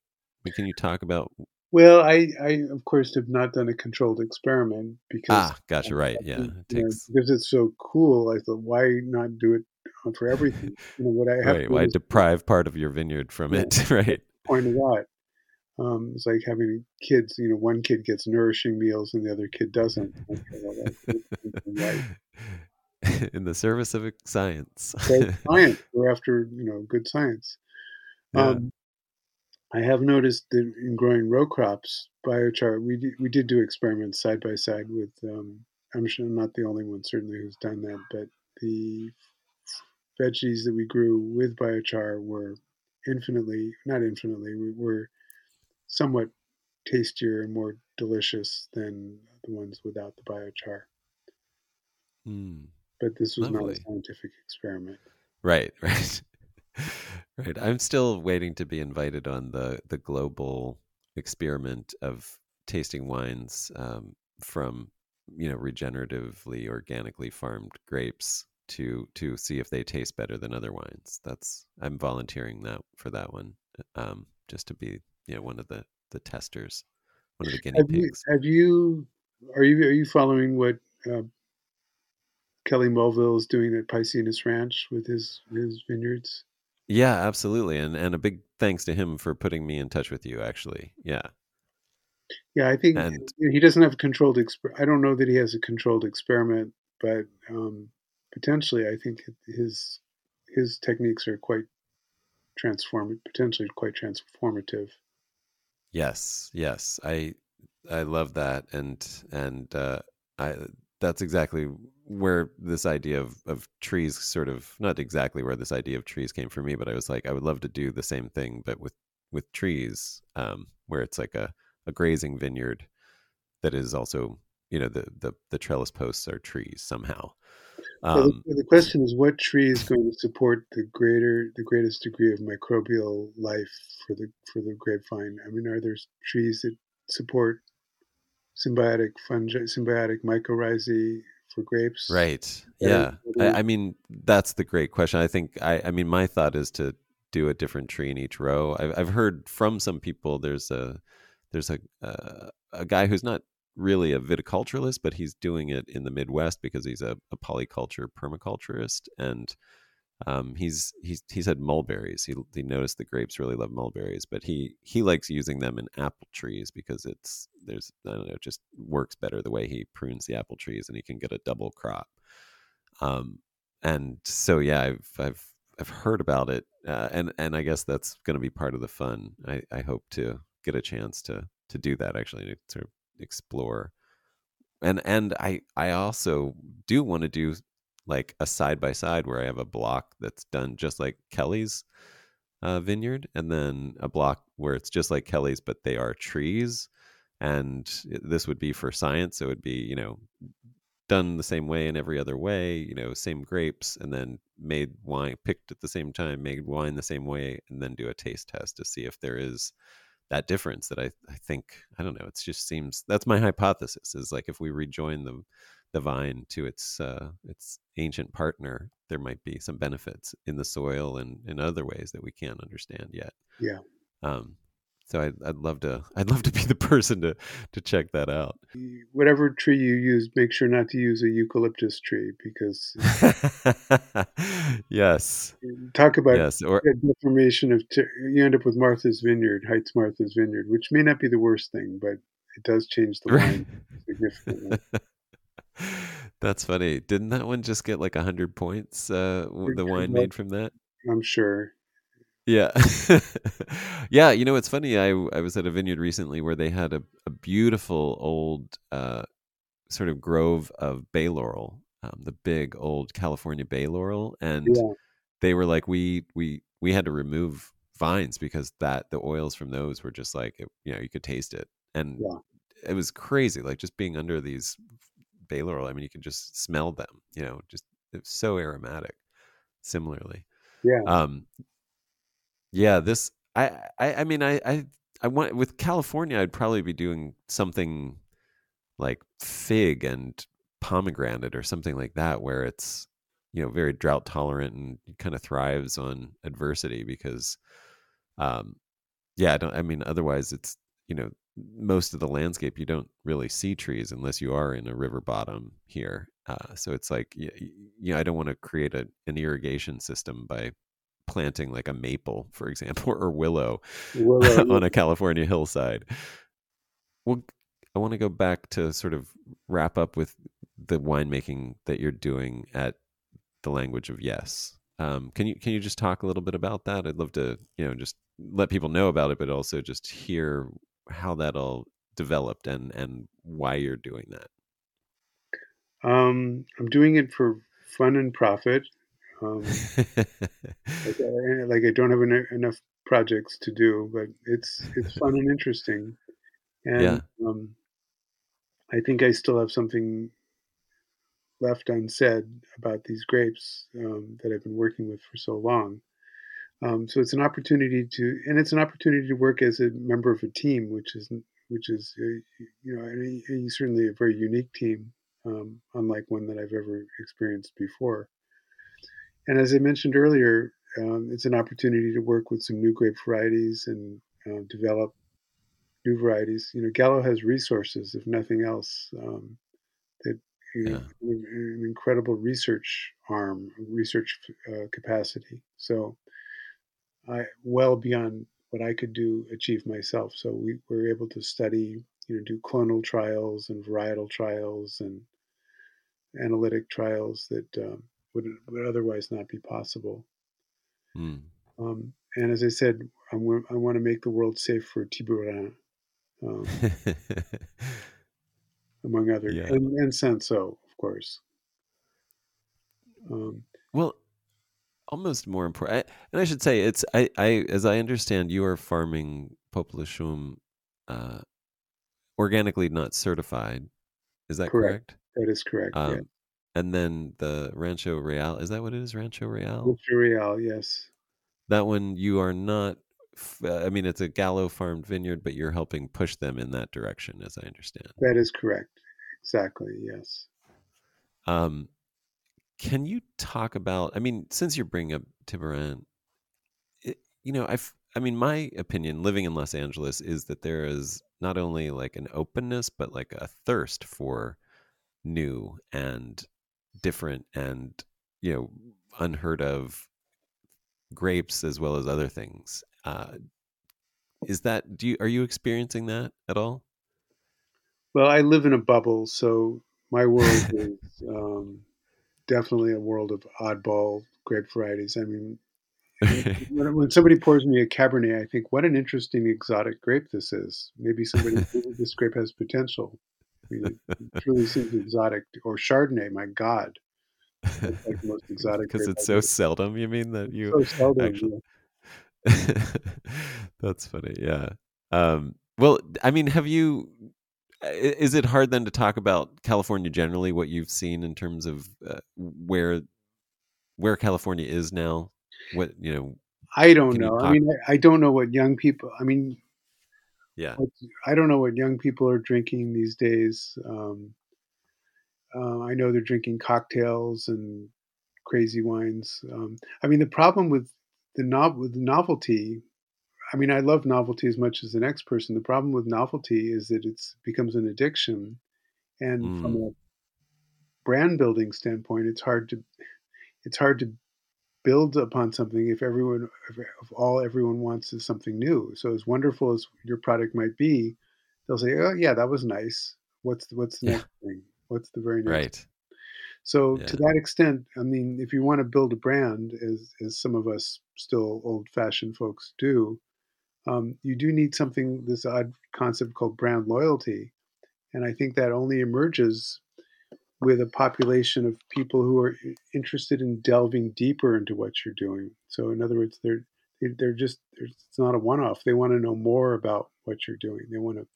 Can you talk about? Well, I, I of course have not done a controlled experiment because Ah, gotcha. Right. Yeah, it know, because it's so cool. I thought, why not do it for everything? You know, what I have right. Why is deprive part of your vineyard from Yeah. it? Right. point it out. Um, it's like having kids. You know, one kid gets nourishing meals and the other kid doesn't. Okay, well, that's right. in the service of science. So science. We're after you know good science. Yeah. Um, I have noticed that in growing row crops, biochar, we did, we did do experiments side by side with. Um, I'm sure I'm not the only one, certainly, who's done that, but the veggies that we grew with biochar were infinitely, not infinitely, we were somewhat tastier and more delicious than the ones without the biochar. Mm, But this was not a scientific experiment. right, right, right. I'm still waiting to be invited on the the global experiment of tasting wines um, from you know regeneratively organically farmed grapes to to see if they taste better than other wines that's i'm volunteering that for that one um just to be you know one of the the testers one of the guinea Have you, pigs have you, are you, are you following what uh, Kelly Mulville is doing at Paicines Ranch with his his vineyards? yeah absolutely and and a big thanks to him for putting me in touch with you actually yeah Yeah, I think and he doesn't have a controlled exper. I don't know that he has a controlled experiment, but um, potentially, I think his his techniques are quite transform, potentially quite transformative. yes yes i i love that and and uh i that's exactly where this idea of of trees sort of not exactly where this idea of trees came for me but i was like i would love to do the same thing but with with trees um where it's like a a grazing vineyard that is also you know the the the trellis posts are trees somehow. So um the, the question is, what tree is going to support the greater, the greatest degree of microbial life for the for the grapevine? I mean, are there trees that support symbiotic fungi, symbiotic mycorrhizae for grapes? right. Yeah. I, I mean that's the great question. I think i i mean my thought is to do a different tree in each row. I've, I've heard from some people there's a there's a uh, a guy who's not really a viticulturalist but he's doing it in the midwest because he's a, a polyculture permaculturist and um, he's he's he said mulberries. He he noticed the grapes really love mulberries, but he he likes using them in apple trees because it's there's I don't know it just works better the way he prunes the apple trees and he can get a double crop. Um, and so yeah, I've I've I've heard about it, uh, and and I guess that's going to be part of the fun. I I hope to get a chance to to do that actually to sort of explore. And and i i also do want to do like a side by side where i have a block that's done just like kelly's uh, vineyard and then a block where it's just like kelly's but they are trees and this would be for science so it would be you know done the same way in every other way you know same grapes and then made wine picked at the same time made wine the same way and then do a taste test to see if there is that difference that I, I think I don't know. It just seems that's my hypothesis is like if we rejoin the the vine to its uh, its ancient partner, there might be some benefits in the soil and in other ways that we can't understand yet. Yeah. Um, so I'd, I'd love to I'd love to be the person to to check that out. whatever tree you use, make sure not to use a eucalyptus tree because yes, talk about yes, or deformation of ter- you end up with Martha's Vineyard, Heitz Martha's Vineyard, which may not be the worst thing, but it does change the wine significantly. That's funny. Didn't that one just get like hundred points? Uh, the wine made from that. I'm sure. Yeah, yeah. You know, it's funny. I I was at a vineyard recently where they had a, a beautiful old uh, sort of grove of bay laurel, um, the big old California bay laurel, and Yeah. they were like, we we we had to remove vines because that the oils from those were just like it- you know you could taste it, and Yeah. it was crazy. Like just being under these bay laurel, I mean, you could just smell them. You know, just it's so aromatic. Similarly, Yeah. um, yeah, this I I I mean I I I want with California I'd probably be doing something like fig and pomegranate or something like that where it's you know very drought tolerant and kind of thrives on adversity because um yeah I don't I mean otherwise it's you know most of the landscape you don't really see trees unless you are in a river bottom here uh, so it's like you, you know I don't want to create a, an irrigation system by planting like a maple for example or willow Willow, on a California hillside. Well, I want to go back to sort of wrap up with the winemaking that you're doing at the language of yes. Um, can you can you just talk a little bit about that? I'd love to, you know, just let people know about it, but also just hear how that all developed and and why you're doing that. Um, I'm doing it for fun and profit. Um, like, I, like I don't have en- enough projects to do, but it's it's fun and interesting. And yeah. um, I think I still have something left unsaid about these grapes um, that I've been working with for so long. Um, so it's an opportunity to, and it's an opportunity to work as a member of a team, which is, which is, uh, you know, a, a, certainly a very unique team, um, unlike one that I've ever experienced before. And as I mentioned earlier, um, it's an opportunity to work with some new grape varieties and uh, develop new varieties. You know, Gallo has resources, if nothing else, um, that you know, yeah. an incredible research arm, research uh, capacity. So, I well beyond what I could do achieve myself. So we were able to study, you know, do clonal trials and varietal trials and analytic trials that um, would would otherwise not be possible. Mm. Um, and as I said, I want, I want to make the world safe for Tibouren, um, among other, yeah. and, and of course. Um, well, almost more important, and I should say it's I, I as I understand, you are farming Popelouchum uh, organically, not certified. Is that correct? correct? That is correct. Um, yeah. And then the Rancho Real, is that what it is? Rancho Real? Rancho Real, yes. That one you are not uh, I mean, it's a Gallo farmed vineyard, but you're helping push them in that direction, as I understand. That is correct. Exactly. Yes. Um, can you talk about? I mean, since you're bringing up Tibouren, it, you know, I've. I mean, my opinion, living in Los Angeles, is that there is not only like an openness, but like a thirst for new and different and you know unheard of grapes as well as other things. Uh, is that do you are you experiencing that at all? Well, I live in a bubble, so my world is um, definitely a world of oddball grape varieties. I mean, when, when, somebody pours me a Cabernet, I think, what an interesting exotic grape this is. Maybe somebody this grape has potential. I mean, it truly seems exotic. Or Chardonnay, my God, like most exotic because it's so seldom. You mean that you so seldom, actually? Yeah. That's funny. Yeah. Um, well, I mean, have you? Is it hard then to talk about California generally? What you've seen in terms of uh, where where California is now? What you know? I don't know. I mean, I don't know what young people. I mean, yeah, I don't know what young people are drinking these days. Um, uh, I know they're drinking cocktails and crazy wines. Um, I mean, the problem with the no- with the novelty. I mean, I love novelty as much as the next person. The problem with novelty is that it becomes an addiction, and mm. from a brand building standpoint, it's hard to it's hard to build upon something if everyone if, all everyone wants is something new. So as wonderful as your product might be, they'll say, "Oh yeah, that was nice. What's the, what's the yeah. next thing?" What's the very next? Right. So yeah. to that extent, I mean, if you want to build a brand, as as some of us still old-fashioned folks do, um, you do need something this odd concept called brand loyalty, and I think that only emerges with a population of people who are interested in delving deeper into what you're doing. So in other words, they're they're just it's not a one-off. They want to know more about what you're doing. They want to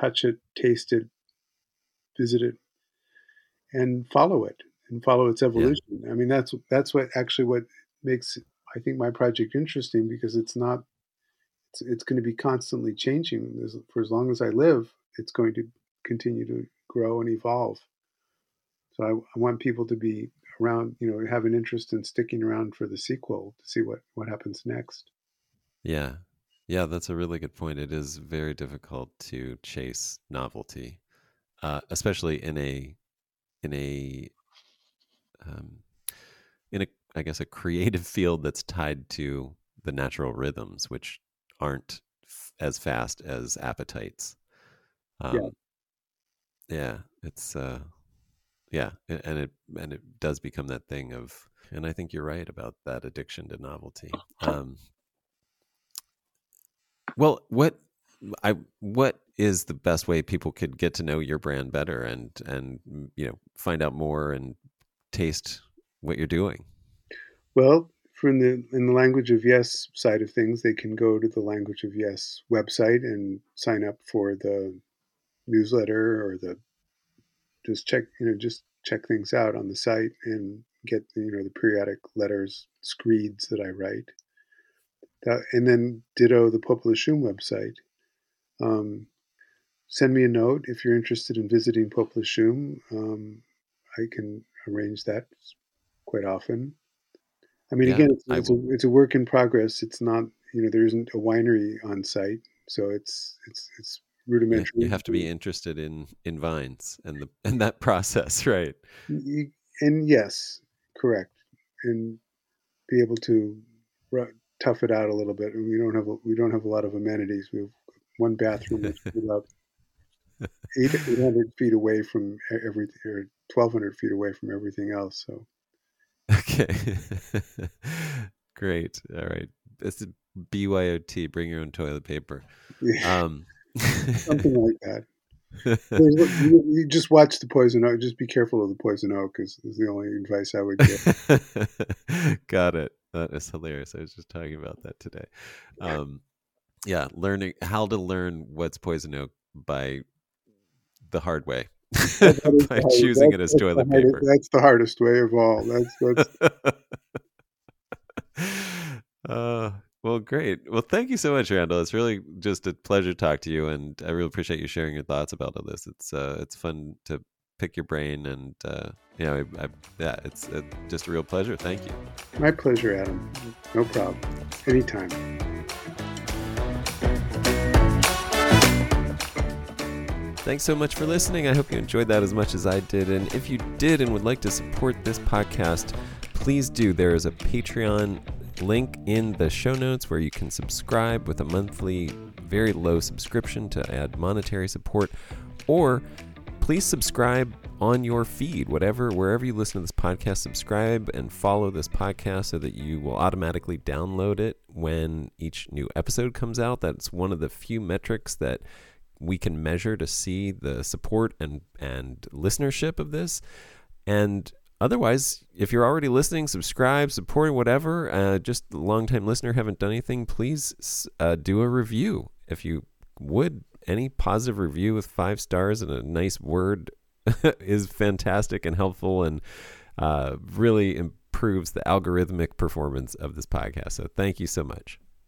touch it, taste it, visit it, and follow it and follow its evolution. Yeah. I mean, that's that's what actually what makes I think my project interesting because it's not it's, it's going to be constantly changing for as long as I live. It's going to continue to grow and evolve. So I, I want people to be around, you know, have an interest in sticking around for the sequel to see what what happens next. Yeah. Yeah, that's a really good point. It is very difficult to chase novelty, uh, especially in a in a um, in a I guess a creative field that's tied to the natural rhythms, which aren't f- as fast as appetites. Um, yeah. yeah, it's uh, yeah, and it and it does become that thing of, and I think you're right about that addiction to novelty. Um, Well, what I what is the best way people could get to know your brand better and and you know find out more and taste what you're doing? Well, from the in the language of yes side of things, they can go to the language of yes website and sign up for the newsletter or the just check you know just check things out on the site and get you know the periodic letters screeds that I write. That, and then ditto the Popelouchum website. Um, send me a note if you're interested in visiting Popelouchum. Um, I can arrange that quite often. I mean, yeah, again, it's, it's, a, it's, a, work in progress. It's not, you know, there isn't a winery on site, so it's it's it's rudimentary. You have to be interested in in vines and the and that process, right? And yes, correct, and be able to tough it out a little bit. We don't have a, we don't have a lot of amenities. We have one bathroom that's about 800 feet away from everything, or 1,200 feet away from everything else. So, okay, great. All right, this is BYOT. Bring your own toilet paper. Um, something like that. you, you, just watch the poison oak. Just be careful of the poison oak, because is the only advice I would give. Got it. That is hilarious. I was just talking about that today. Um, yeah, learning how to learn what's poison oak by the hard way. by choosing it as toilet hardest, paper. That's the hardest way of all. That's that's. uh, well, great. Well, thank you so much, Randall. It's really just a pleasure to talk to you, and I really appreciate you sharing your thoughts about all this. It's uh, it's fun to pick your brain, and uh, you know, I, I, yeah, it's uh, just a real pleasure. Thank you. My pleasure, Adam. No problem. Anytime. Thanks so much for listening. I hope you enjoyed that as much as I did. And if you did and would like to support this podcast, please do. There is a Patreon link in the show notes where you can subscribe with a monthly, very low subscription to add monetary support. Or please subscribe on your feed, whatever, wherever you listen to this podcast, subscribe and follow this podcast so that you will automatically download it when each new episode comes out. That's one of the few metrics that we can measure to see the support and and listenership of this. And otherwise, if you're already listening, subscribe, supporting whatever, uh, just a longtime listener, haven't done anything, please uh, do a review if you would. Any positive review with five stars and a nice word is fantastic and helpful and uh, really improves the algorithmic performance of this podcast. So thank you so much.